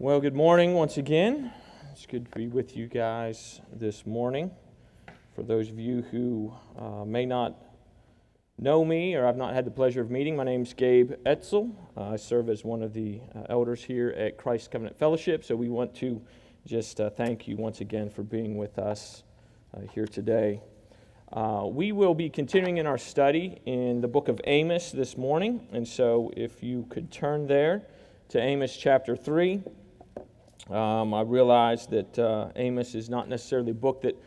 Well, good morning once again. It's good to be with you guys this morning. For those of you who uh, may not know me or I've not had the pleasure of meeting, my name's Gabe Etzel. Uh, I serve as one of the uh, elders here at Christ Covenant Fellowship. So we want to just uh, thank you once again for being with us uh, here today. Uh, we will be continuing in our study in the book of Amos this morning. And so if you could turn there to Amos chapter 3. Um, I realize that uh, Amos is not necessarily a book that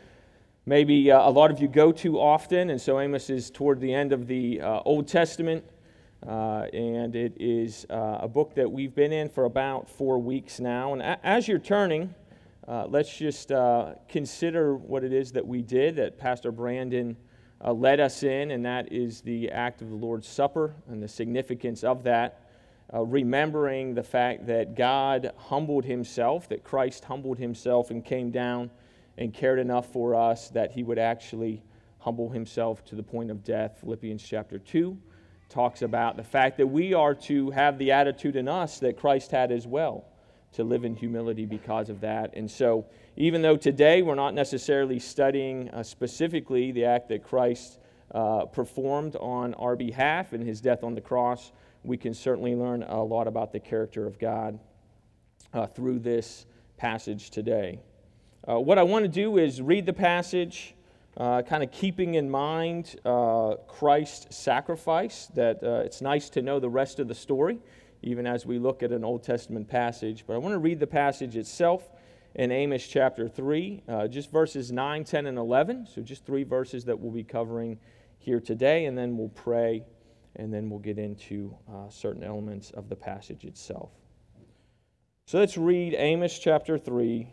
maybe uh, a lot of you go to often, and so Amos is toward the end of the uh, Old Testament, uh, and it is uh, a book that we've been in for about four weeks now. And a- as you're turning, uh, let's just consider what it is that we did, that Pastor Brandon led us in, and that is the act of the Lord's Supper and the significance of that uh, remembering the fact that God humbled himself, that Christ humbled himself and came down and cared enough for us that he would actually humble himself to the point of death. Philippians chapter 2 talks about the fact that we are to have the attitude in us that Christ had as well, to live in humility because of that. And so, even though today we're not necessarily studying uh, specifically the act that Christ uh, performed on our behalf in his death on the cross, we can certainly learn a lot about the character of God uh, through this passage today. Uh, what I want to do is read the passage, uh, kind of keeping in mind uh, Christ's sacrifice, that uh, it's nice to know the rest of the story, even as we look at an Old Testament passage. But I want to read the passage itself in Amos chapter 3, uh, just verses 9, 10, and 11. So just three verses that we'll be covering here today, and then we'll pray and then we'll get into uh, certain elements of the passage itself. So let's read Amos chapter 3,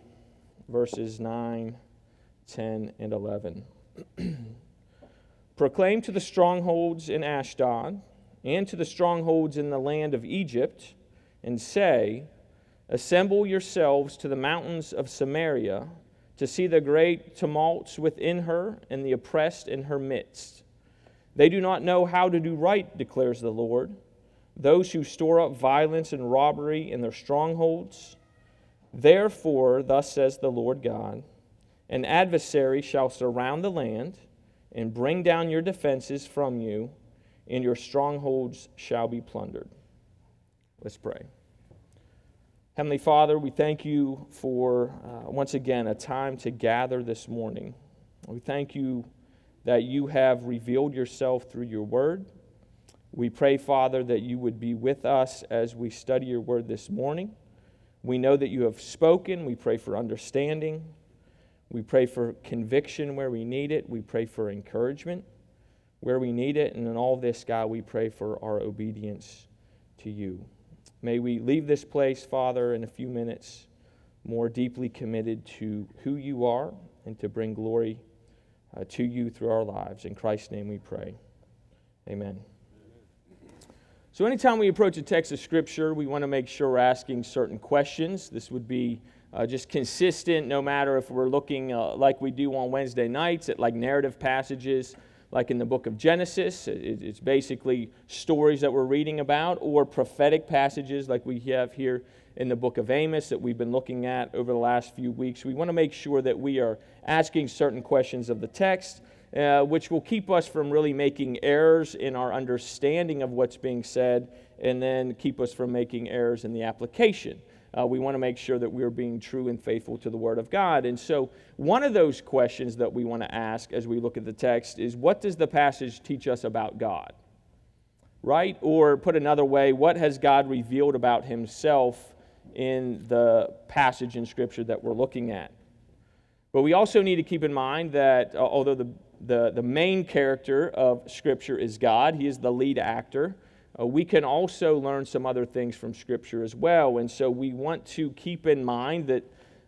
verses 9, 10, and 11. Proclaim to the strongholds in Ashdod and to the strongholds in the land of Egypt, and say, Assemble yourselves to the mountains of Samaria to see the great tumults within her and the oppressed in her midst. They do not know how to do right, declares the Lord. Those who store up violence and robbery in their strongholds. Therefore, thus says the Lord God an adversary shall surround the land and bring down your defenses from you, and your strongholds shall be plundered. Let's pray. Heavenly Father, we thank you for uh, once again a time to gather this morning. We thank you that you have revealed yourself through your word. We pray, Father, that you would be with us as we study your word this morning. We know that you have spoken. We pray for understanding. We pray for conviction where we need it. We pray for encouragement where we need it. And in all this, God, we pray for our obedience to you. May we leave this place, Father, in a few minutes more deeply committed to who you are and to bring glory uh, to you through our lives. In Christ's name we pray. Amen. So, anytime we approach a text of Scripture, we want to make sure we're asking certain questions. This would be uh, just consistent no matter if we're looking uh, like we do on Wednesday nights at like narrative passages, like in the book of Genesis. It, it's basically stories that we're reading about, or prophetic passages like we have here in the book of Amos that we've been looking at over the last few weeks. We want to make sure that we are asking certain questions of the text, uh, which will keep us from really making errors in our understanding of what's being said, and then keep us from making errors in the application. Uh, we want to make sure that we're being true and faithful to the Word of God. And so, one of those questions that we want to ask as we look at the text is what does the passage teach us about God? Right? Or, put another way, what has God revealed about Himself in the passage in Scripture that we're looking at. But we also need to keep in mind that uh, although the, the, the, main character of Scripture is God, He is the lead actor, uh, we can also learn some other things from Scripture as well. And so we want to keep in mind that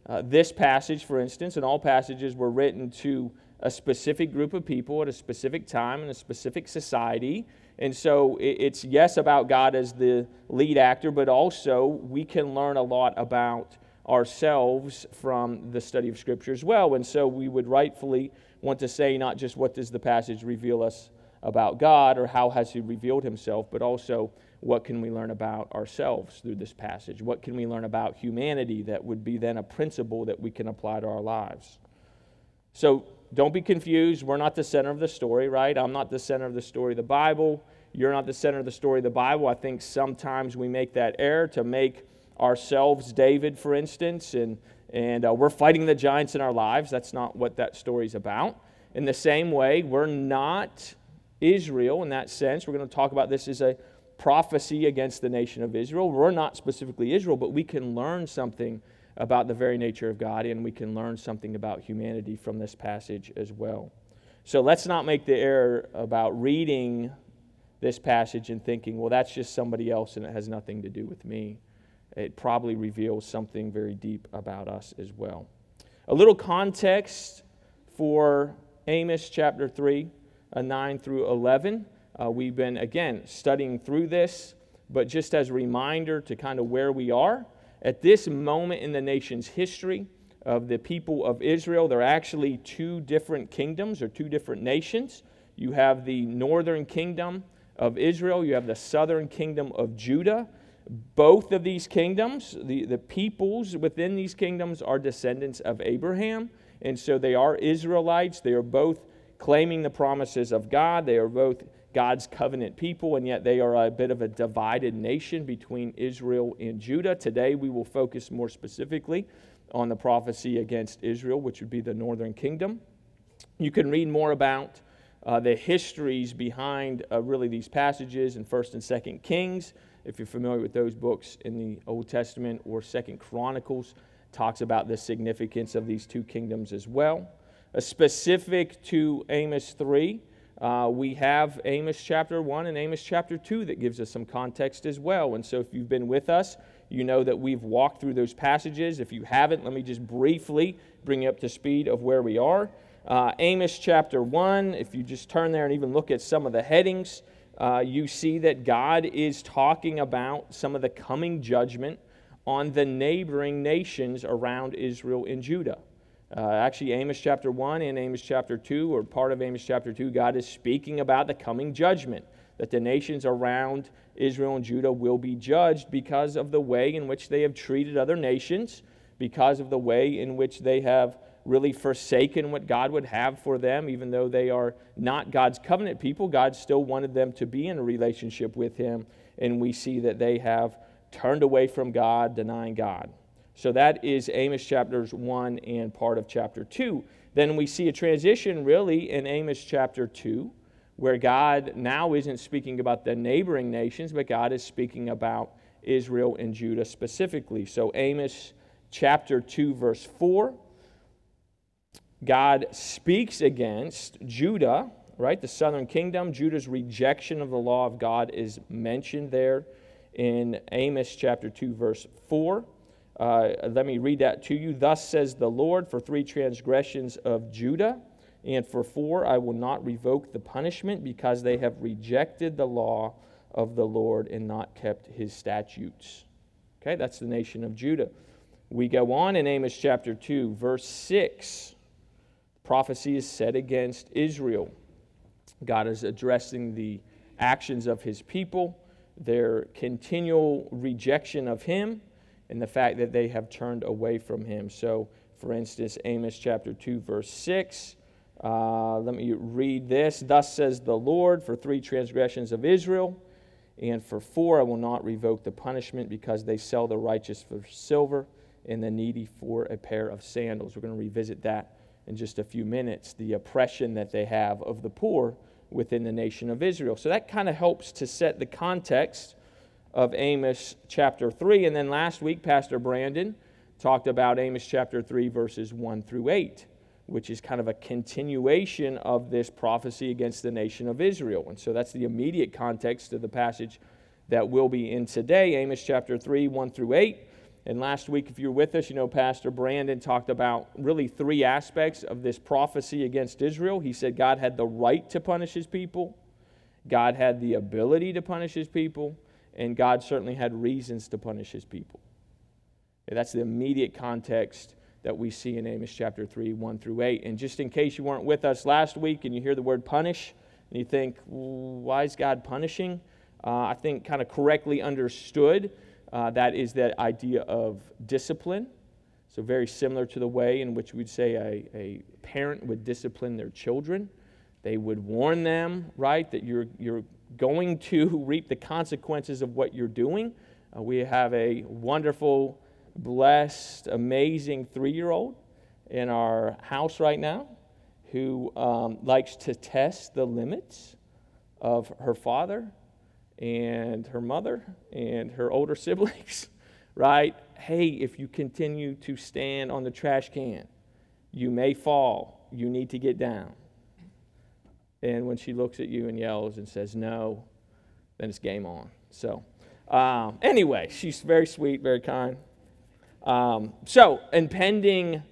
uh, this passage, for instance, and all passages were written to a specific group of people at a specific time in a specific society. And so it's yes about God as the lead actor, but also we can learn a lot about ourselves from the study of Scripture as well. And so we would rightfully want to say not just what does the passage reveal us about God or how has He revealed Himself, but also what can we learn about ourselves through this passage? What can we learn about humanity that would be then a principle that we can apply to our lives? So don't be confused. We're not the center of the story, right? I'm not the center of the story of the Bible. You're not the center of the story of the Bible. I think sometimes we make that error to make ourselves David, for instance, and, and uh, we're fighting the giants in our lives. That's not what that story's about. In the same way, we're not Israel in that sense. We're going to talk about this as a prophecy against the nation of Israel. We're not specifically Israel, but we can learn something about the very nature of God, and we can learn something about humanity from this passage as well. So let's not make the error about reading this passage and thinking, well, that's just somebody else and it has nothing to do with me. It probably reveals something very deep about us as well. A little context for Amos chapter 3, uh, 9 through 11. Uh, we've been, again, studying through this, but just as a reminder to kind of where we are, at this moment in the nation's history of the people of Israel, there are actually two different kingdoms or two different nations. You have the northern kingdom of Israel, you have the southern kingdom of Judah. Both of these kingdoms, the, the peoples within these kingdoms, are descendants of Abraham. And so they are Israelites. They are both claiming the promises of God. They are both God's covenant people, and yet they are a bit of a divided nation between Israel and Judah. Today, we will focus more specifically on the prophecy against Israel, which would be the northern kingdom. You can read more about uh, the histories behind uh, really these passages in 1st and 2nd Kings. If you're familiar with those books in the Old Testament, or 2nd Chronicles talks about the significance of these two kingdoms as well. A specific to Amos 3 uh, we have Amos chapter 1 and Amos chapter 2 that gives us some context as well. And so, if you've been with us, you know that we've walked through those passages. If you haven't, let me just briefly bring you up to speed of where we are. Uh, Amos chapter 1, if you just turn there and even look at some of the headings, uh, you see that God is talking about some of the coming judgment on the neighboring nations around Israel and Judah. Uh, actually, Amos chapter 1 and Amos chapter 2, or part of Amos chapter 2, God is speaking about the coming judgment, that the nations around Israel and Judah will be judged because of the way in which they have treated other nations, because of the way in which they have really forsaken what God would have for them, even though they are not God's covenant people. God still wanted them to be in a relationship with Him, and we see that they have turned away from God, denying God. So that is Amos chapters 1 and part of chapter 2. Then we see a transition really in Amos chapter 2, where God now isn't speaking about the neighboring nations, but God is speaking about Israel and Judah specifically. So Amos chapter 2, verse 4. God speaks against Judah, right? The southern kingdom. Judah's rejection of the law of God is mentioned there in Amos chapter 2, verse 4. Uh, let me read that to you. Thus says the Lord, for three transgressions of Judah, and for four I will not revoke the punishment, because they have rejected the law of the Lord and not kept his statutes. Okay, that's the nation of Judah. We go on in Amos chapter 2, verse 6. Prophecy is set against Israel. God is addressing the actions of his people, their continual rejection of him and the fact that they have turned away from him. So, for instance, Amos chapter 2, verse 6. Uh, let me read this. Thus says the Lord, for three transgressions of Israel, and for four I will not revoke the punishment, because they sell the righteous for silver and the needy for a pair of sandals. We're going to revisit that in just a few minutes the oppression that they have of the poor within the nation of Israel. So that kind of helps to set the context of Amos chapter 3. And then last week, Pastor Brandon talked about Amos chapter 3, verses 1 through 8, which is kind of a continuation of this prophecy against the nation of Israel. And so that's the immediate context of the passage that we'll be in today Amos chapter 3, 1 through 8. And last week, if you're with us, you know, Pastor Brandon talked about really three aspects of this prophecy against Israel. He said God had the right to punish his people, God had the ability to punish his people, and God certainly had reasons to punish his people. And that's the immediate context that we see in Amos chapter 3, 1 through 8. And just in case you weren't with us last week and you hear the word punish and you think, why is God punishing? uh, I think, kind of correctly understood, uh, that is that idea of discipline. So, very similar to the way in which we'd say a, a parent would discipline their children. They would warn them, right, that you're, you're going to reap the consequences of what you're doing. Uh, we have a wonderful, blessed, amazing three year old in our house right now who um, likes to test the limits of her father and her mother and her older siblings, right? Hey, if you continue to stand on the trash can, you may fall. You need to get down. And when she looks at you and yells and says no, then it's game on. So, um, anyway, she's very sweet, very kind. Um, so, impending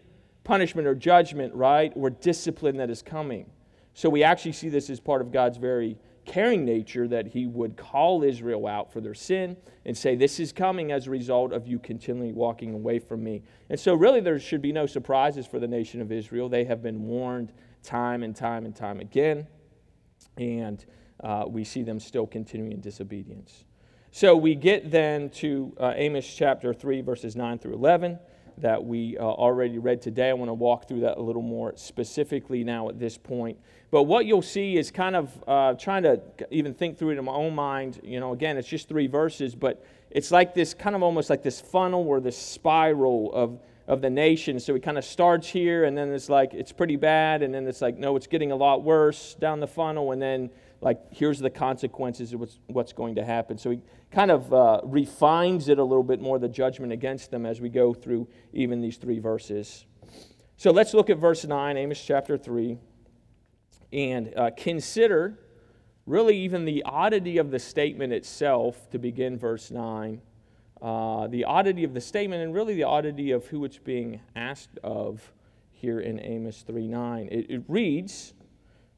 punishment or judgment, right, or discipline that is coming. So, we actually see this as part of God's very caring nature that He would call Israel out for their sin and say, This is coming as a result of you continually walking away from me. And so, really, there should be no surprises for the nation of Israel. They have been warned time and time and time again and uh, we see them still continuing in disobedience. So we get then to uh, Amos chapter 3, verses 9 through 11, that we uh, already read today. I want to walk through that a little more specifically now at this point. But what you'll see is kind of uh, trying to even think through it in my own mind. You know, again, it's just three verses, but it's like this kind of almost like this funnel or this spiral of of the nation. So it kind of starts here, and then it's like it's pretty bad, and then it's like no, it's getting a lot worse down the funnel, and then like here's the consequences of what's, what's going to happen. So he kind of uh, refines it a little bit more, the judgment against them, as we go through even these three verses. So let's look at verse 9, Amos chapter 3, and uh, consider really even the oddity of the statement itself to begin verse 9 uh, the oddity of the statement and really the oddity of who it's being asked of here in Amos 3 9. It, it reads,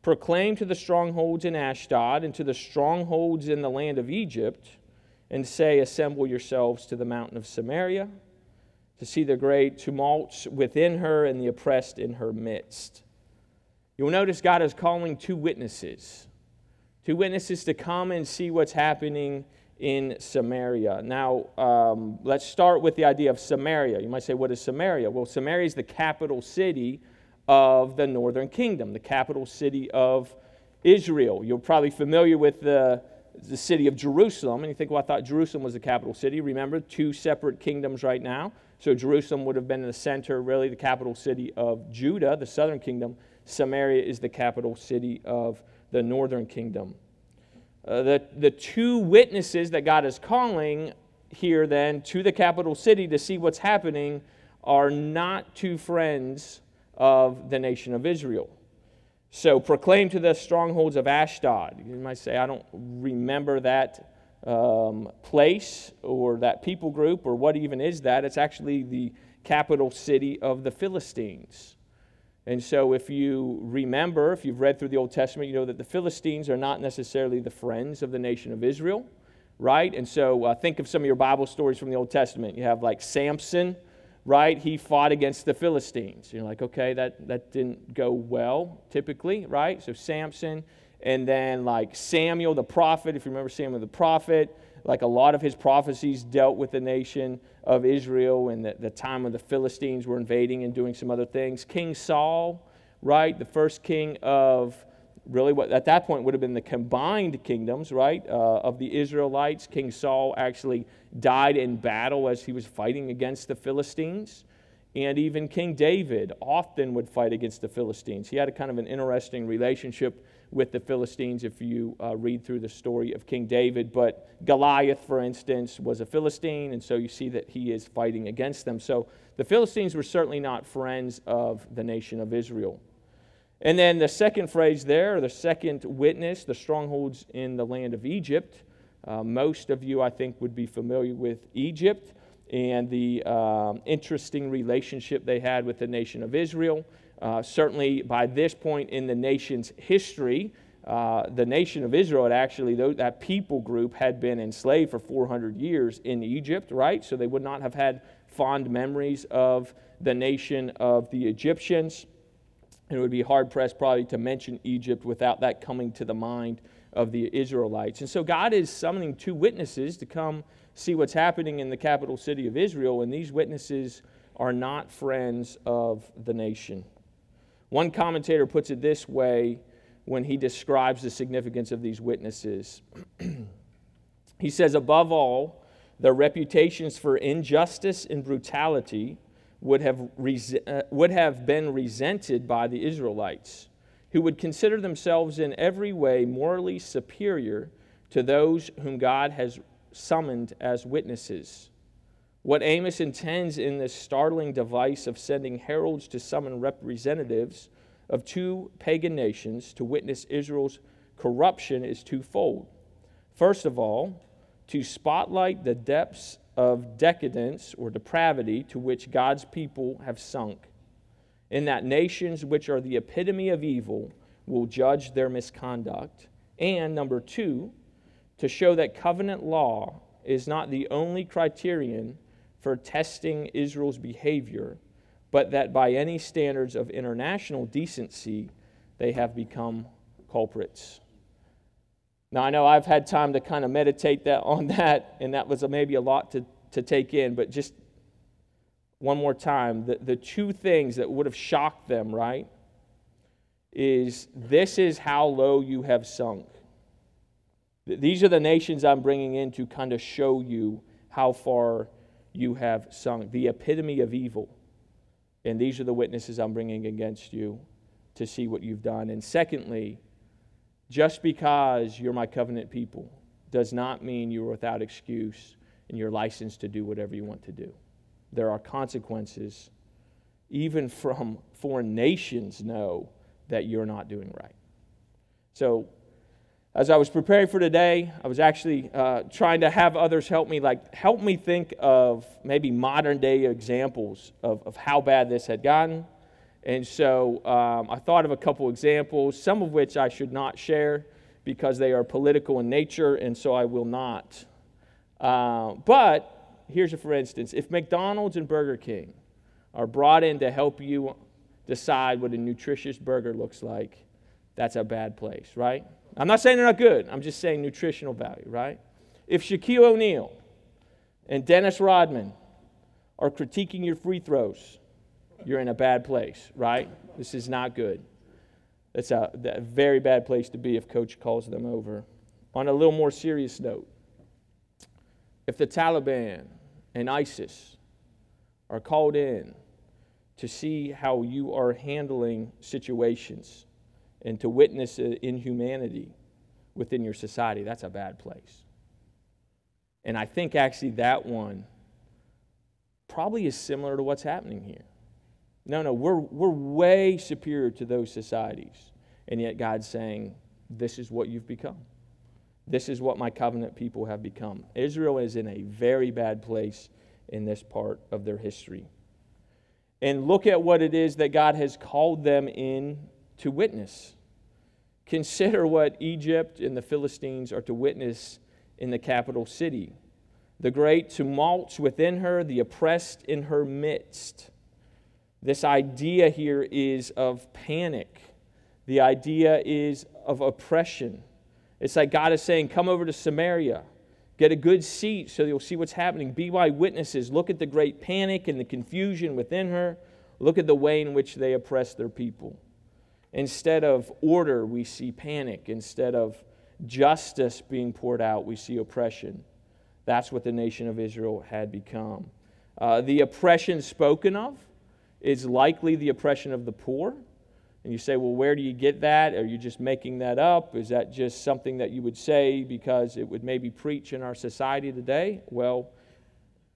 Proclaim to the strongholds in Ashdod and to the strongholds in the land of Egypt, and say, Assemble yourselves to the mountain of Samaria to see the great tumults within her and the oppressed in her midst. You'll notice God is calling two witnesses, two witnesses to come and see what's happening in Samaria. Now, um, let's start with the idea of Samaria. You might say, what is Samaria? Well, Samaria is the capital city of the northern kingdom, the capital city of Israel. You're probably familiar with the, the city of Jerusalem, and you think, well, I thought Jerusalem was the capital city. Remember, two separate kingdoms right now. So Jerusalem would have been in the center, really the capital city of Judah, the southern kingdom. Samaria is the capital city of the northern kingdom. Uh, the, the two witnesses that God is calling here then to the capital city to see what's happening are not two friends of the nation of Israel. So proclaim to the strongholds of Ashdod. You might say, I don't remember that um, place or that people group or what even is that. It's actually the capital city of the Philistines. And so, if you remember, if you've read through the Old Testament, you know that the Philistines are not necessarily the friends of the nation of Israel, right? And so, uh, think of some of your Bible stories from the Old Testament. You have like Samson, right? He fought against the Philistines. You're like, okay, that, that didn't go well, typically, right? So, Samson. And then, like Samuel the prophet, if you remember Samuel the prophet, like a lot of his prophecies dealt with the nation of Israel and the, the time when the Philistines were invading and doing some other things. King Saul, right, the first king of really what at that point would have been the combined kingdoms, right, uh, of the Israelites. King Saul actually died in battle as he was fighting against the Philistines. And even King David often would fight against the Philistines. He had a kind of an interesting relationship with the Philistines if you uh, read through the story of King David. But Goliath, for instance, was a Philistine, and so you see that he is fighting against them. So the Philistines were certainly not friends of the nation of Israel. And then the second phrase there, the second witness, the strongholds in the land of Egypt. Uh, most of you, I think, would be familiar with Egypt and the um, interesting relationship they had with the nation of Israel. Uh, certainly, by this point in the nation's history, uh, the nation of Israel had actually, that people group had been enslaved for 400 years in Egypt, right? So they would not have had fond memories of the nation of the Egyptians. And it would be hard pressed probably to mention Egypt without that coming to the mind of the Israelites. And so God is summoning two witnesses to come see what's happening in the capital city of Israel, and these witnesses are not friends of the nation. One commentator puts it this way when he describes the significance of these witnesses. he says, above all, their reputations for injustice and brutality would have, uh, would have been resented by the Israelites, who would consider themselves in every way morally superior to those whom God has summoned as witnesses. What Amos intends in this startling device of sending heralds to summon representatives of two pagan nations to witness Israel's corruption is twofold. First of all, to spotlight the depths of decadence or depravity to which God's people have sunk, in that nations which are the epitome of evil will judge their misconduct. And number two, to show that covenant law is not the only criterion for testing Israel's behavior, but that by any standards of international decency, they have become culprits. Now, I know I've had time to kind of meditate that, on that, and that was maybe a lot to, to take in, but just one more time the, the two things that would have shocked them, right, is this is how low you have sunk. These are the nations I'm bringing in to kind of show you how far you have sunk, the epitome of evil. And these are the witnesses I'm bringing against you to see what you've done. And secondly, just because you're my covenant people does not mean you're without excuse and you're licensed to do whatever you want to do. There are consequences. Even from foreign nations know that you're not doing right. So as I was preparing for today, I was actually uh, trying to have others help me, like help me think of maybe modern day examples of, of how bad this had gotten. And so um, I thought of a couple examples, some of which I should not share because they are political in nature, and so I will not. Uh, but here's a for instance if McDonald's and Burger King are brought in to help you decide what a nutritious burger looks like, that's a bad place, right? I'm not saying they're not good. I'm just saying nutritional value, right? If Shaquille O'Neal and Dennis Rodman are critiquing your free throws, you're in a bad place, right? This is not good. That's a, a very bad place to be if coach calls them over. On a little more serious note, if the Taliban and ISIS are called in to see how you are handling situations, and to witness inhumanity within your society, that's a bad place. And I think actually that one probably is similar to what's happening here. No, no, we're, we're way superior to those societies. And yet God's saying, this is what you've become. This is what my covenant people have become. Israel is in a very bad place in this part of their history. And look at what it is that God has called them in to witness. Consider what Egypt and the Philistines are to witness in the capital city the great tumults within her, the oppressed in her midst. This idea here is of panic. The idea is of oppression. It's like God is saying, Come over to Samaria, get a good seat so you'll see what's happening. Be my witnesses. Look at the great panic and the confusion within her. Look at the way in which they oppress their people. Instead of order, we see panic. Instead of justice being poured out, we see oppression. That's what the nation of Israel had become. Uh, the oppression spoken of is likely the oppression of the poor. And you say, well, where do you get that? Are you just making that up? Is that just something that you would say because it would maybe preach in our society today? Well,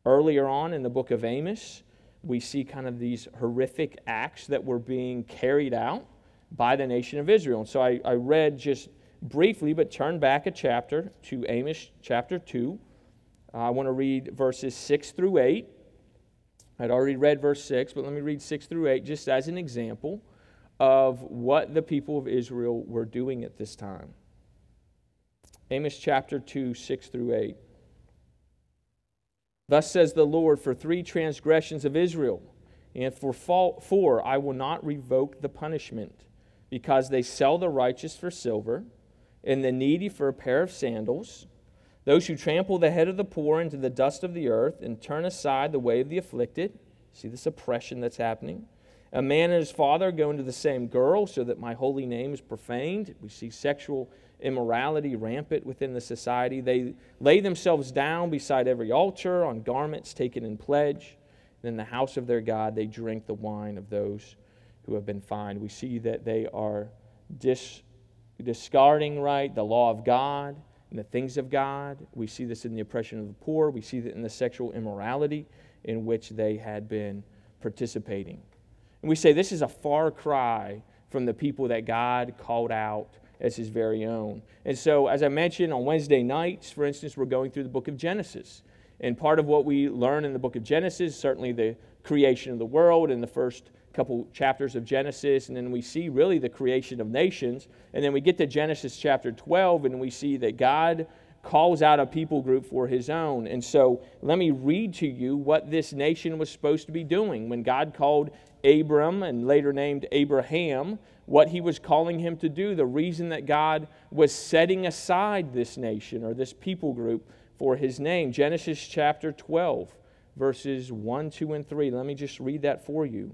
earlier on in the book of Amos, we see kind of these horrific acts that were being carried out by the nation of Israel. And so I, I read just briefly, but turn back a chapter to Amos chapter 2. Uh, I want to read verses 6 through 8. I'd already read verse 6, but let me read 6 through 8 just as an example of what the people of Israel were doing at this time. Amos chapter 2, 6 through 8. Thus says the Lord, for three transgressions of Israel, and for four I will not revoke the punishment because they sell the righteous for silver and the needy for a pair of sandals, those who trample the head of the poor into the dust of the earth and turn aside the way of the afflicted. See this oppression that's happening. A man and his father go into the same girl so that my holy name is profaned. We see sexual immorality rampant within the society. They lay themselves down beside every altar on garments taken in pledge. And in the house of their God, they drink the wine of those who have been fined. We see that they are dis- discarding, right, the law of God and the things of God. We see this in the oppression of the poor. We see that in the sexual immorality in which they had been participating. And we say this is a far cry from the people that God called out as his very own. And so, as I mentioned on Wednesday nights, for instance, we're going through the book of Genesis. And part of what we learn in the book of Genesis, certainly the creation of the world in the first couple chapters of Genesis, and then we see really the creation of nations. And then we get to Genesis chapter 12, and we see that God calls out a people group for his own. And so let me read to you what this nation was supposed to be doing. When God called Abram and later named Abraham, what he was calling him to do, the reason that God was setting aside this nation or this people group for his name. Genesis chapter 12, verses 1, 2, and 3. Let me just read that for you.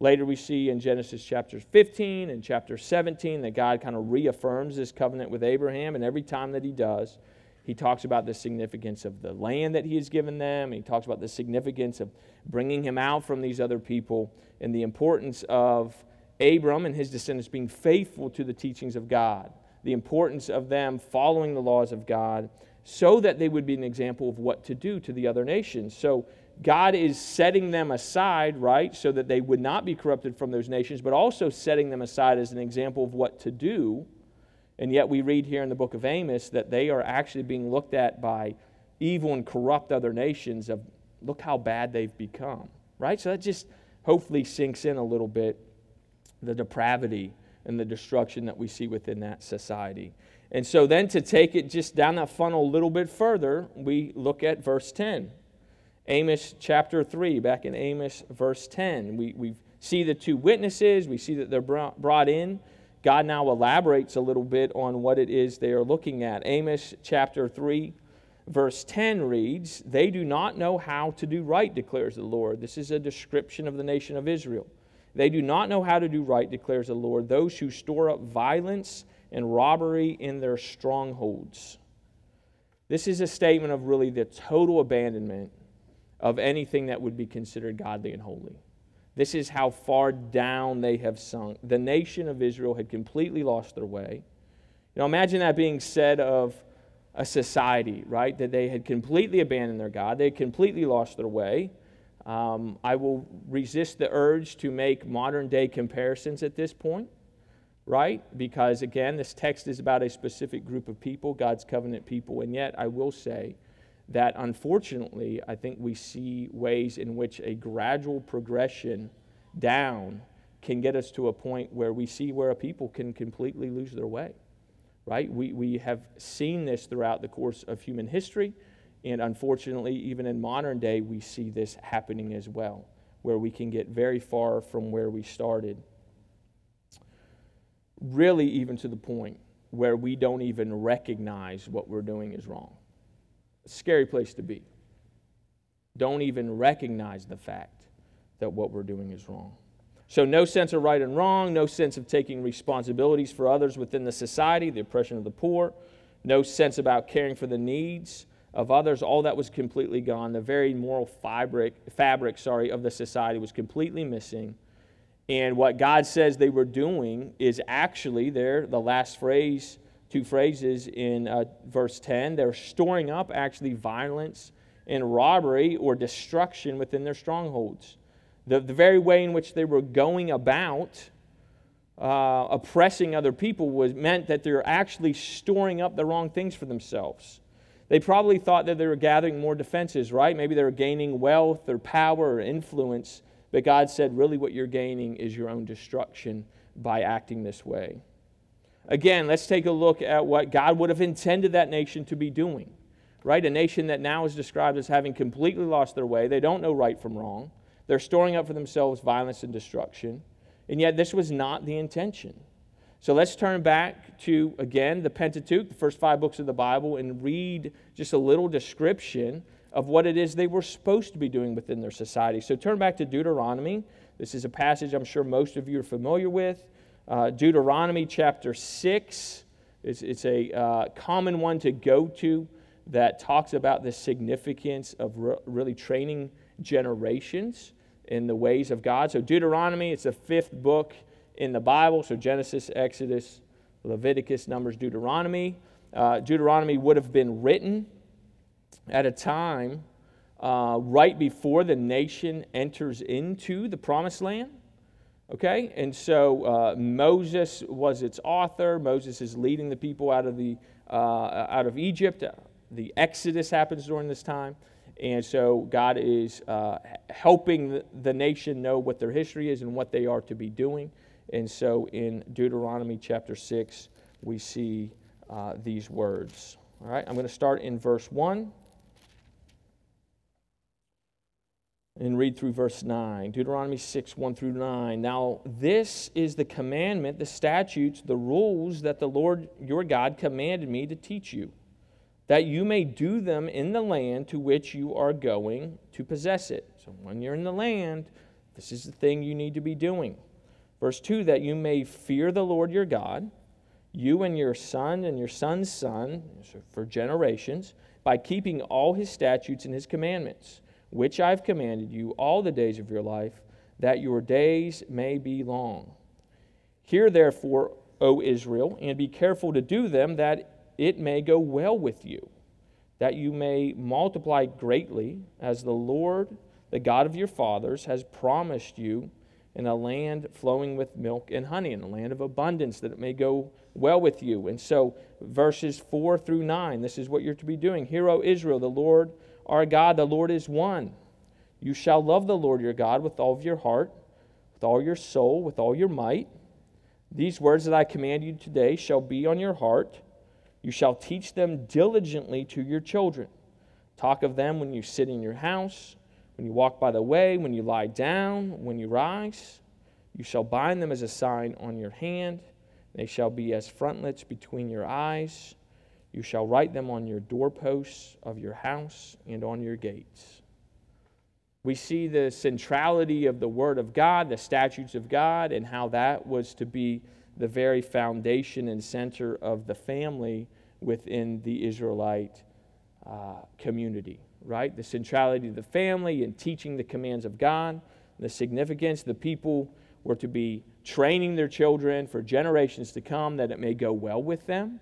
Later, we see in Genesis chapter 15 and chapter 17 that God kind of reaffirms this covenant with Abraham, and every time that he does, he talks about the significance of the land that he has given them. He talks about the significance of bringing him out from these other people and the importance of Abram and his descendants being faithful to the teachings of God, the importance of them following the laws of God so that they would be an example of what to do to the other nations. So God is setting them aside, right, so that they would not be corrupted from those nations, but also setting them aside as an example of what to do. And yet we read here in the book of Amos that they are actually being looked at by evil and corrupt other nations of look how bad they've become, right? So that just hopefully sinks in a little bit the depravity and the destruction that we see within that society. And so then to take it just down that funnel a little bit further, we look at verse 10. Amos chapter 3, back in Amos verse 10. We, we see the two witnesses, we see that they're brought in. God now elaborates a little bit on what it is they are looking at. Amos chapter 3, verse 10 reads, They do not know how to do right, declares the Lord. This is a description of the nation of Israel. They do not know how to do right, declares the Lord, those who store up violence and robbery in their strongholds. This is a statement of really the total abandonment of anything that would be considered godly and holy. This is how far down they have sunk. The nation of Israel had completely lost their way. You know, imagine that being said of a society, right? That they had completely abandoned their God, they had completely lost their way. Um, I will resist the urge to make modern day comparisons at this point right? Because again, this text is about a specific group of people, God's covenant people. And yet, I will say that unfortunately, I think we see ways in which a gradual progression down can get us to a point where we see where a people can completely lose their way, right? We, we have seen this throughout the course of human history. And unfortunately, even in modern day, we see this happening as well, where we can get very far from where we started really even to the point where we don't even recognize what we're doing is wrong. Scary place to be. Don't even recognize the fact that what we're doing is wrong. So, no sense of right and wrong, no sense of taking responsibilities for others within the society, the oppression of the poor, no sense about caring for the needs of others. All that was completely gone. The very moral fabric, fabric sorry, of the society was completely missing and what God says they were doing is actually there, the last phrase, two phrases in uh, verse 10, they're storing up actually violence and robbery or destruction within their strongholds. The, the very way in which they were going about uh, oppressing other people was meant that they're actually storing up the wrong things for themselves. They probably thought that they were gathering more defenses, right? Maybe they were gaining wealth or power or influence. But God said, really, what you're gaining is your own destruction by acting this way. Again, let's take a look at what God would have intended that nation to be doing, right? A nation that now is described as having completely lost their way. They don't know right from wrong. They're storing up for themselves violence and destruction. And yet, this was not the intention. So let's turn back to, again, the Pentateuch, the first five books of the Bible, and read just a little description of what it is they were supposed to be doing within their society. So turn back to Deuteronomy. This is a passage I'm sure most of you are familiar with. Uh, Deuteronomy chapter 6 is it's a uh, common one to go to that talks about the significance of re- really training generations in the ways of God. So Deuteronomy, it's the fifth book in the Bible. So Genesis, Exodus, Leviticus, Numbers, Deuteronomy. Uh, Deuteronomy would have been written at a time uh, right before the nation enters into the promised land. Okay, and so uh, Moses was its author. Moses is leading the people out of the uh, out of Egypt. The Exodus happens during this time, and so God is uh, helping the, nation know what their history is and what they are to be doing. And so in Deuteronomy chapter six, we see uh, these words. All right, I'm going to start in verse one. And read through verse 9 Deuteronomy 6 1 through 9. Now, this is the commandment, the statutes, the rules that the Lord your God commanded me to teach you, that you may do them in the land to which you are going to possess it. So, when you're in the land, this is the thing you need to be doing. Verse 2 that you may fear the Lord your God, you and your son and your son's son, for generations, by keeping all his statutes and his commandments which I've commanded you all the days of your life, that your days may be long. Hear therefore, O Israel, and be careful to do them, that it may go well with you, that you may multiply greatly, as the Lord, the God of your fathers, has promised you in a land flowing with milk and honey, in a land of abundance, that it may go well with you. And so, verses 4 through 9, this is what you're to be doing. Hear, O Israel, the Lord our God, the Lord is one. You shall love the Lord your God with all of your heart, with all your soul, with all your might. These words that I command you today shall be on your heart. You shall teach them diligently to your children. Talk of them when you sit in your house, when you walk by the way, when you lie down, when you rise. You shall bind them as a sign on your hand. They shall be as frontlets between your eyes. You shall write them on your doorposts of your house and on your gates. We see the centrality of the Word of God, the statutes of God, and how that was to be the very foundation and center of the family within the Israelite uh, community, right? The centrality of the family and teaching the commands of God, the significance, the people were to be training their children for generations to come that it may go well with them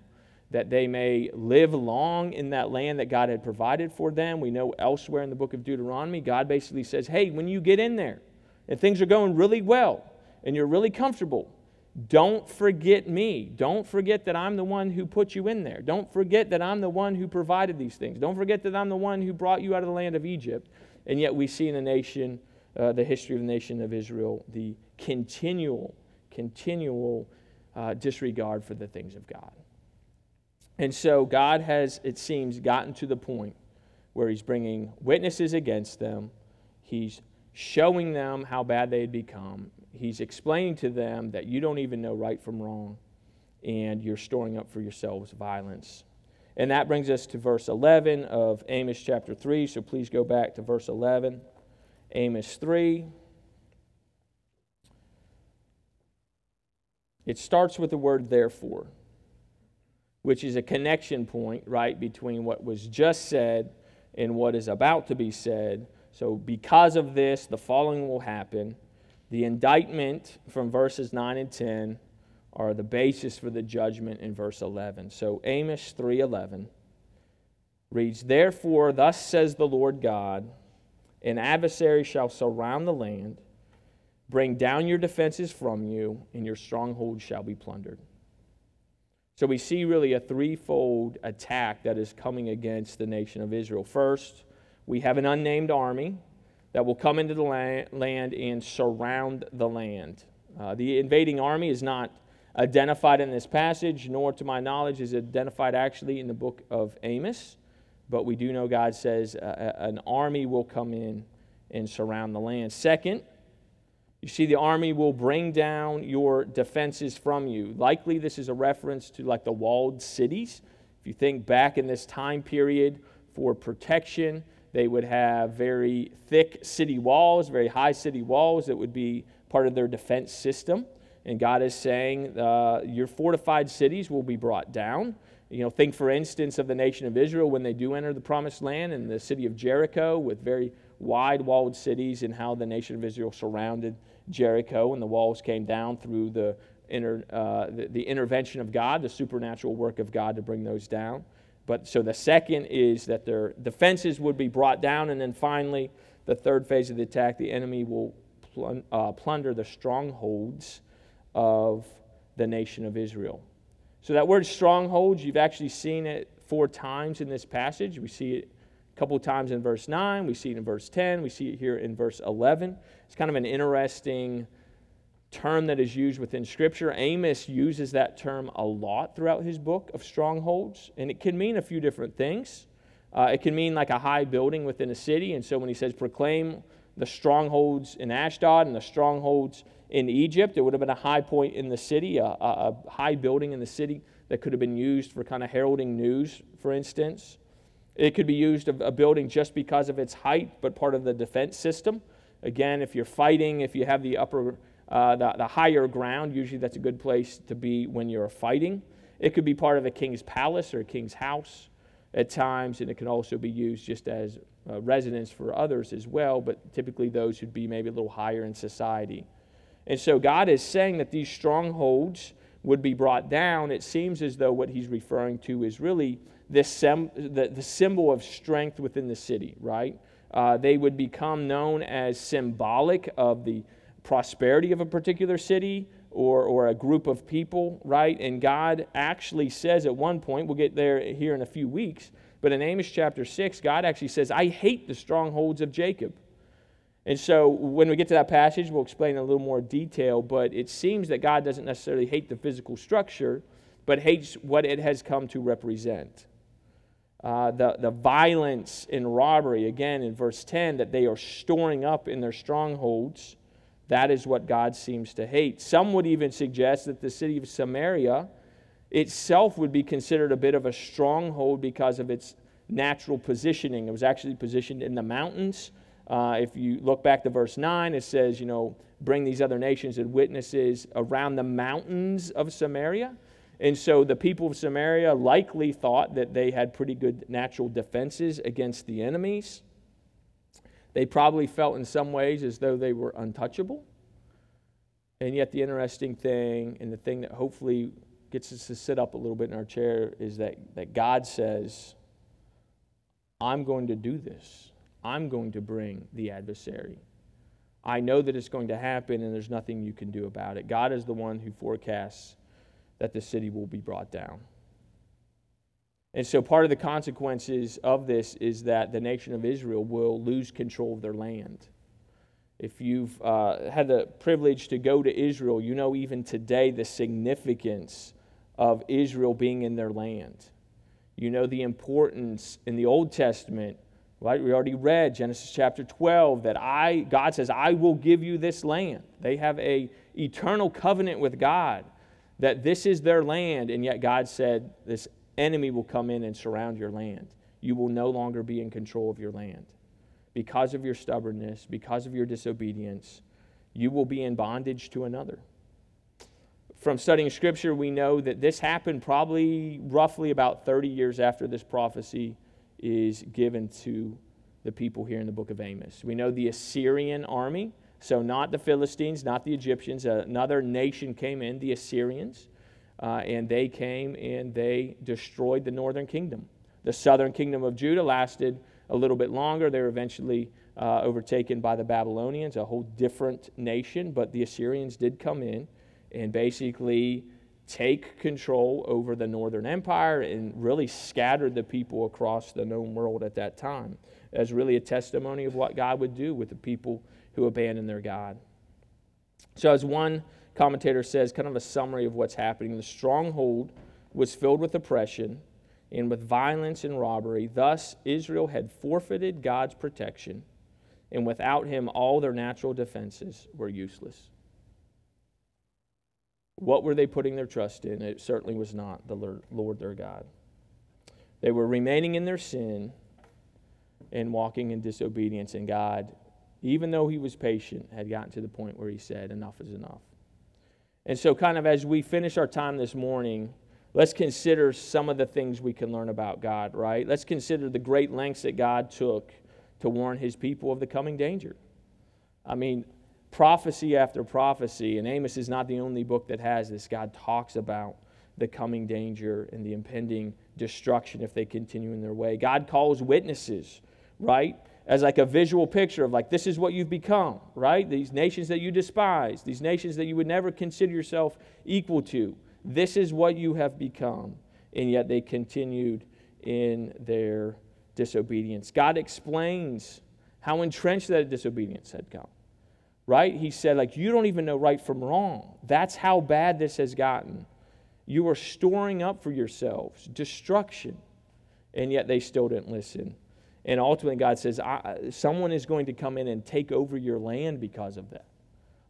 that they may live long in that land that God had provided for them. We know elsewhere in the book of Deuteronomy, God basically says, hey, when you get in there and things are going really well and you're really comfortable, don't forget me. Don't forget that I'm the one who put you in there. Don't forget that I'm the one who provided these things. Don't forget that I'm the one who brought you out of the land of Egypt. And yet we see in the nation, uh, the history of the nation of Israel, the continual, continual uh, disregard for the things of God. And so God has, it seems, gotten to the point where He's bringing witnesses against them. He's showing them how bad they had become. He's explaining to them that you don't even know right from wrong and you're storing up for yourselves violence. And that brings us to verse 11 of Amos chapter 3. So please go back to verse 11. Amos 3. It starts with the word therefore which is a connection point, right, between what was just said and what is about to be said. So, because of this, the following will happen. The indictment from verses 9 and 10 are the basis for the judgment in verse 11. So, Amos 3:11 reads, "Therefore, thus says the Lord God, an adversary shall surround the land, Bring down your defenses from you, and your strongholds shall be plundered. So we see really a threefold attack that is coming against the nation of Israel. First, we have an unnamed army that will come into the land and surround the land. Uh, the invading army is not identified in this passage, nor to my knowledge is identified actually in the book of Amos. But we do know God says uh, an army will come in and surround the land. Second, you see, the army will bring down your defenses from you. Likely, this is a reference to like the walled cities. If you think back in this time period for protection, they would have very thick city walls, very high city walls that would be part of their defense system. And God is saying, uh, Your fortified cities will be brought down. You know, think, for instance, of the nation of Israel when they do enter the promised land and the city of Jericho with very wide walled cities and how the nation of Israel surrounded Jericho and the walls came down through the, inter, uh, the, the intervention of God, the supernatural work of God to bring those down. But so the second is that their defenses would be brought down, and then finally, the third phase of the attack, the enemy will uh, plunder the strongholds of the nation of Israel. So that word strongholds, you've actually seen it four times in this passage. We see it couple times in verse 9. We see it in verse 10. We see it here in verse 11. It's kind of an interesting term that is used within Scripture. Amos uses that term a lot throughout his book of strongholds, and it can mean a few different things. Uh, it can mean like a high building within a city, and so when he says proclaim the strongholds in Ashdod and the strongholds in Egypt, it would have been a high point in the city, a, a high building in the city that could have been used for kind of heralding news, for instance. It could be used of a building just because of its height, but part of the defense system. Again, if you're fighting, if you have the upper, uh, the, the higher ground, usually that's a good place to be when you're fighting. It could be part of a king's palace or a king's house at times, and it can also be used just as a residence for others as well, but typically those would be maybe a little higher in society. And so God is saying that these strongholds would be brought down. It seems as though what he's referring to is really this sem- the, the symbol of strength within the city, right? Uh, they would become known as symbolic of the prosperity of a particular city or, or a group of people, right? And God actually says at one point, we'll get there here in a few weeks, but in Amos chapter 6, God actually says, I hate the strongholds of Jacob. And so when we get to that passage, we'll explain in a little more detail, but it seems that God doesn't necessarily hate the physical structure, but hates what it has come to represent uh, the, the violence and robbery, again in verse 10, that they are storing up in their strongholds. That is what God seems to hate. Some would even suggest that the city of Samaria itself would be considered a bit of a stronghold because of its natural positioning. It was actually positioned in the mountains. Uh, if you look back to verse 9, it says, you know, bring these other nations and witnesses around the mountains of Samaria. And so the people of Samaria likely thought that they had pretty good natural defenses against the enemies. They probably felt in some ways as though they were untouchable. And yet, the interesting thing, and the thing that hopefully gets us to sit up a little bit in our chair, is that, that God says, I'm going to do this. I'm going to bring the adversary. I know that it's going to happen, and there's nothing you can do about it. God is the one who forecasts that the city will be brought down. And so, part of the consequences of this is that the nation of Israel will lose control of their land. If you've uh, had the privilege to go to Israel, you know even today the significance of Israel being in their land. You know the importance in the Old Testament, right? We already read Genesis chapter 12 that I God says, "I will give you this land." They have a eternal covenant with God that this is their land, and yet God said, This enemy will come in and surround your land. You will no longer be in control of your land. Because of your stubbornness, because of your disobedience, you will be in bondage to another. From studying Scripture, we know that this happened probably roughly about 30 years after this prophecy is given to the people here in the book of Amos. We know the Assyrian army so, not the Philistines, not the Egyptians, another nation came in, the Assyrians, uh, and they came and they destroyed the northern kingdom. The southern kingdom of Judah lasted a little bit longer. They were eventually uh, overtaken by the Babylonians, a whole different nation, but the Assyrians did come in and basically take control over the northern empire and really scattered the people across the known world at that time as really a testimony of what God would do with the people who abandon their God. So, as one commentator says, kind of a summary of what's happening the stronghold was filled with oppression and with violence and robbery. Thus, Israel had forfeited God's protection, and without him, all their natural defenses were useless. What were they putting their trust in? It certainly was not the Lord their God. They were remaining in their sin and walking in disobedience, and God even though he was patient, had gotten to the point where he said, Enough is enough. And so, kind of as we finish our time this morning, let's consider some of the things we can learn about God, right? Let's consider the great lengths that God took to warn his people of the coming danger. I mean, prophecy after prophecy, and Amos is not the only book that has this. God talks about the coming danger and the impending destruction if they continue in their way. God calls witnesses, right? As like a visual picture of like this is what you've become right? These nations that you despise these nations that you would never consider yourself equal to this is what you have become. And yet they continued in their disobedience. God explains how entrenched that disobedience had come right? He said like you don't even know right from wrong. That's how bad this has gotten. You are storing up for yourselves destruction. And yet they still didn't listen and ultimately, God says, someone is going to come in and take over your land because of that.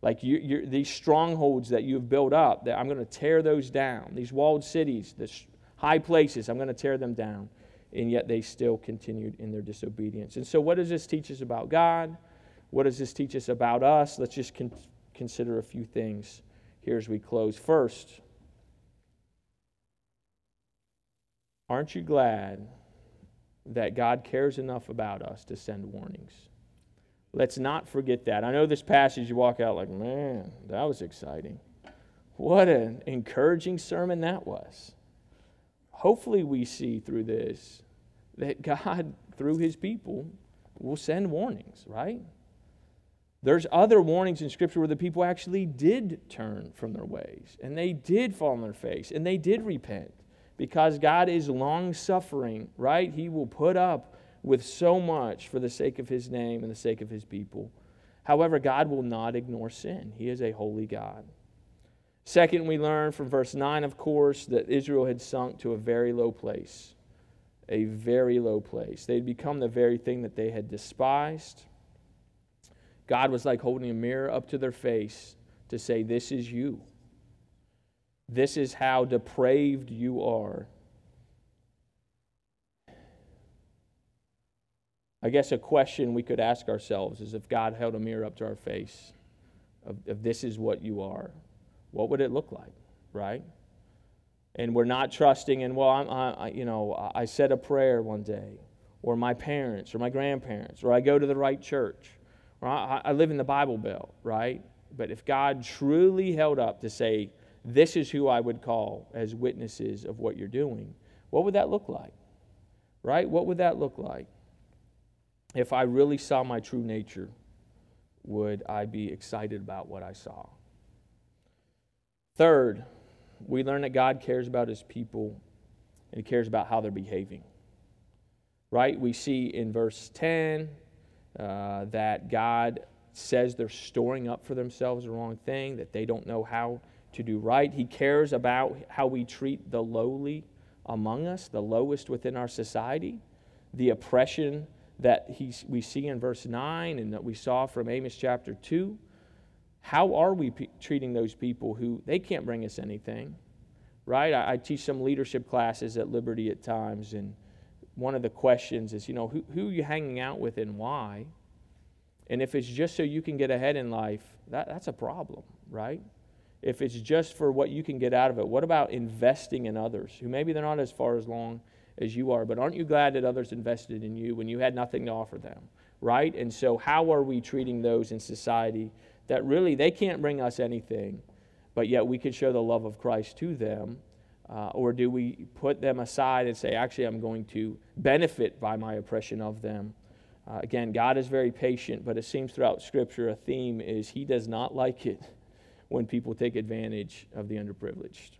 Like you, these strongholds that you've built up, that I'm going to tear those down. These walled cities, the high places, I'm going to tear them down. And yet they still continued in their disobedience. And so, what does this teach us about God? What does this teach us about us? Let's just con- consider a few things here as we close. First, aren't you glad that God cares enough about us to send warnings. Let's not forget that. I know this passage, you walk out like, man, that was exciting. What an encouraging sermon that was. Hopefully, we see through this that God, through his people, will send warnings, right? There's other warnings in Scripture where the people actually did turn from their ways and they did fall on their face and they did repent because God is long suffering, right? He will put up with so much for the sake of his name and the sake of his people. However, God will not ignore sin. He is a holy God. Second, we learn from verse 9, of course, that Israel had sunk to a very low place. A very low place. They had become the very thing that they had despised. God was like holding a mirror up to their face to say, This is you. This is how depraved you are. I guess a question we could ask ourselves is if God held a mirror up to our face, if this is what you are, what would it look like, right? And we're not trusting in, well, I'm, I, you know, I said a prayer one day, or my parents, or my grandparents, or I go to the right church, or I, I live in the Bible Belt, right? But if God truly held up to say, this is who I would call as witnesses of what you're doing. What would that look like? Right? What would that look like? If I really saw my true nature, would I be excited about what I saw? Third, we learn that God cares about his people and he cares about how they're behaving. Right? We see in verse 10 uh, that God says they're storing up for themselves the wrong thing, that they don't know how to do right. He cares about how we treat the lowly among us, the lowest within our society, the oppression that we see in verse 9 and that we saw from Amos chapter 2. How are we treating those people who they can't bring us anything? Right? I, I, teach some leadership classes at Liberty at times, and one of the questions is, you know, who, who are you hanging out with and why? And if it's just so you can get ahead in life, that, that's a problem, right? If it's just for what you can get out of it, what about investing in others who maybe they're not as far as long as you are, but aren't you glad that others invested in you when you had nothing to offer them? Right? And so, how are we treating those in society that really they can't bring us anything, but yet we can show the love of Christ to them Uh, or do we put them aside and say, actually, I'm going to benefit by my oppression of them? Uh, again, God is very patient, but it seems throughout Scripture a theme is He does not like it when people take advantage of the underprivileged.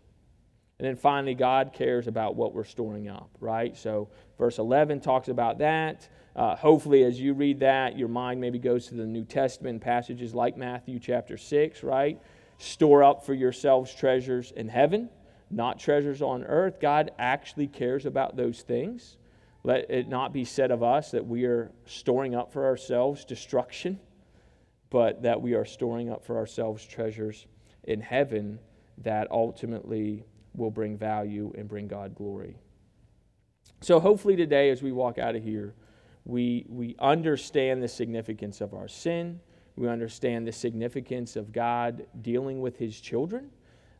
And then finally, God cares about what we're storing up, right? So, verse 11 talks about that. Uh, hopefully, as you read that, your mind maybe goes to the New Testament passages like Matthew chapter 6, right? Store up for yourselves treasures in heaven, not treasures on earth. God actually cares about those things. Let it not be said of us that we are storing up for ourselves destruction, but that we are storing up for ourselves treasures in heaven that ultimately will bring value and bring God glory. So, hopefully, today, as we walk out of here, we, we understand the significance of our sin. We understand the significance of God dealing with his children.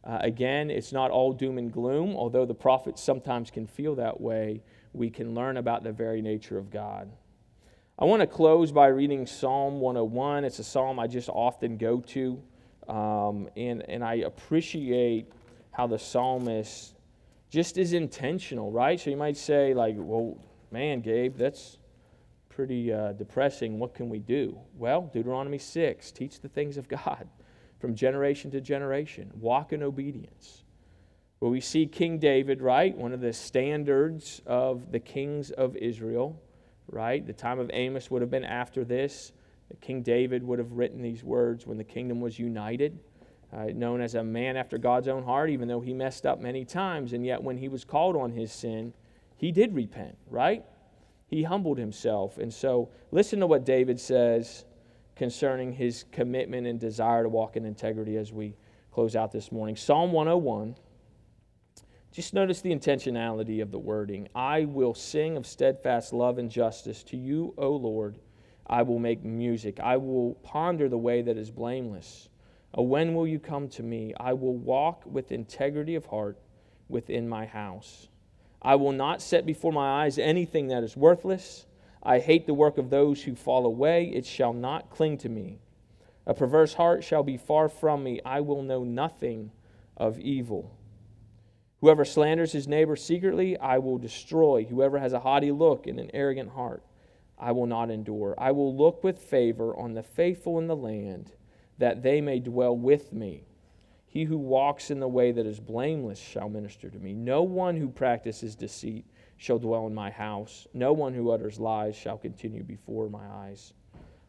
Uh, again, it's not all doom and gloom, although the prophets sometimes can feel that way. We can learn about the very nature of God. I want to close by reading Psalm 101. It's a psalm I just often go to, um, and, and I appreciate how the psalmist just is intentional, right? So you might say, like, well, man, Gabe, that's pretty uh, depressing. What can we do? Well, Deuteronomy 6 teach the things of God from generation to generation, walk in obedience. Well, we see King David, right? One of the standards of the kings of Israel, right? The time of Amos would have been after this. King David would have written these words when the kingdom was united uh, known as a man after God's own heart, even though he messed up many times. And yet, when he was called on his sin, he did repent, right? He humbled himself. And so, listen to what David says concerning his commitment and desire to walk in integrity as we close out this morning. Psalm 101. Just notice the intentionality of the wording. I will sing of steadfast love and justice. To you, O Lord, I will make music. I will ponder the way that is blameless. Oh, when will you come to me? I will walk with integrity of heart within my house. I will not set before my eyes anything that is worthless. I hate the work of those who fall away. It shall not cling to me. A perverse heart shall be far from me. I will know nothing of evil. Whoever slanders his neighbor secretly, I will destroy. Whoever has a haughty look and an arrogant heart, I will not endure. I will look with favor on the faithful in the land that they may dwell with me. He who walks in the way that is blameless shall minister to me. No one who practices deceit shall dwell in my house. No one who utters lies shall continue before my eyes.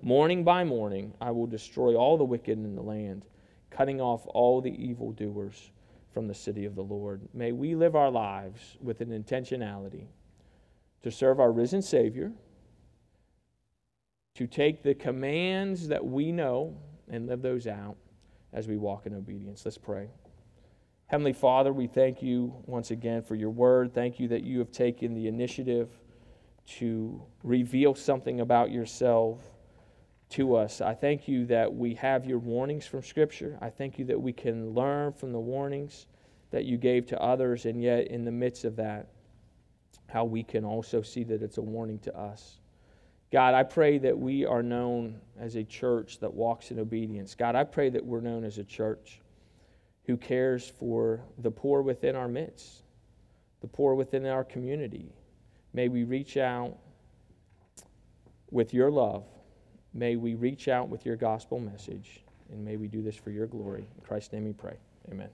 Morning by morning, I will destroy all the wicked in the land, cutting off all the evildoers from the city of the Lord. May we live our lives with an intentionality to serve our risen Savior, to take the commands that we know and live those out as we walk in obedience. Let's pray. Heavenly Father, we thank you once again for your word. Thank you that you have taken the initiative to reveal something about yourself to us. I thank you that we have your warnings from Scripture. I thank you that we can learn from the warnings that you gave to others, and yet in the midst of that, how we can also see that it's a warning to us. God, I pray that we are known as a church that walks in obedience. God, I pray that we're known as a church who cares for the poor within our midst, the poor within our community. May we reach out with your love. May we reach out with your gospel message. And may we do this for your glory. In Christ's name we pray. Amen.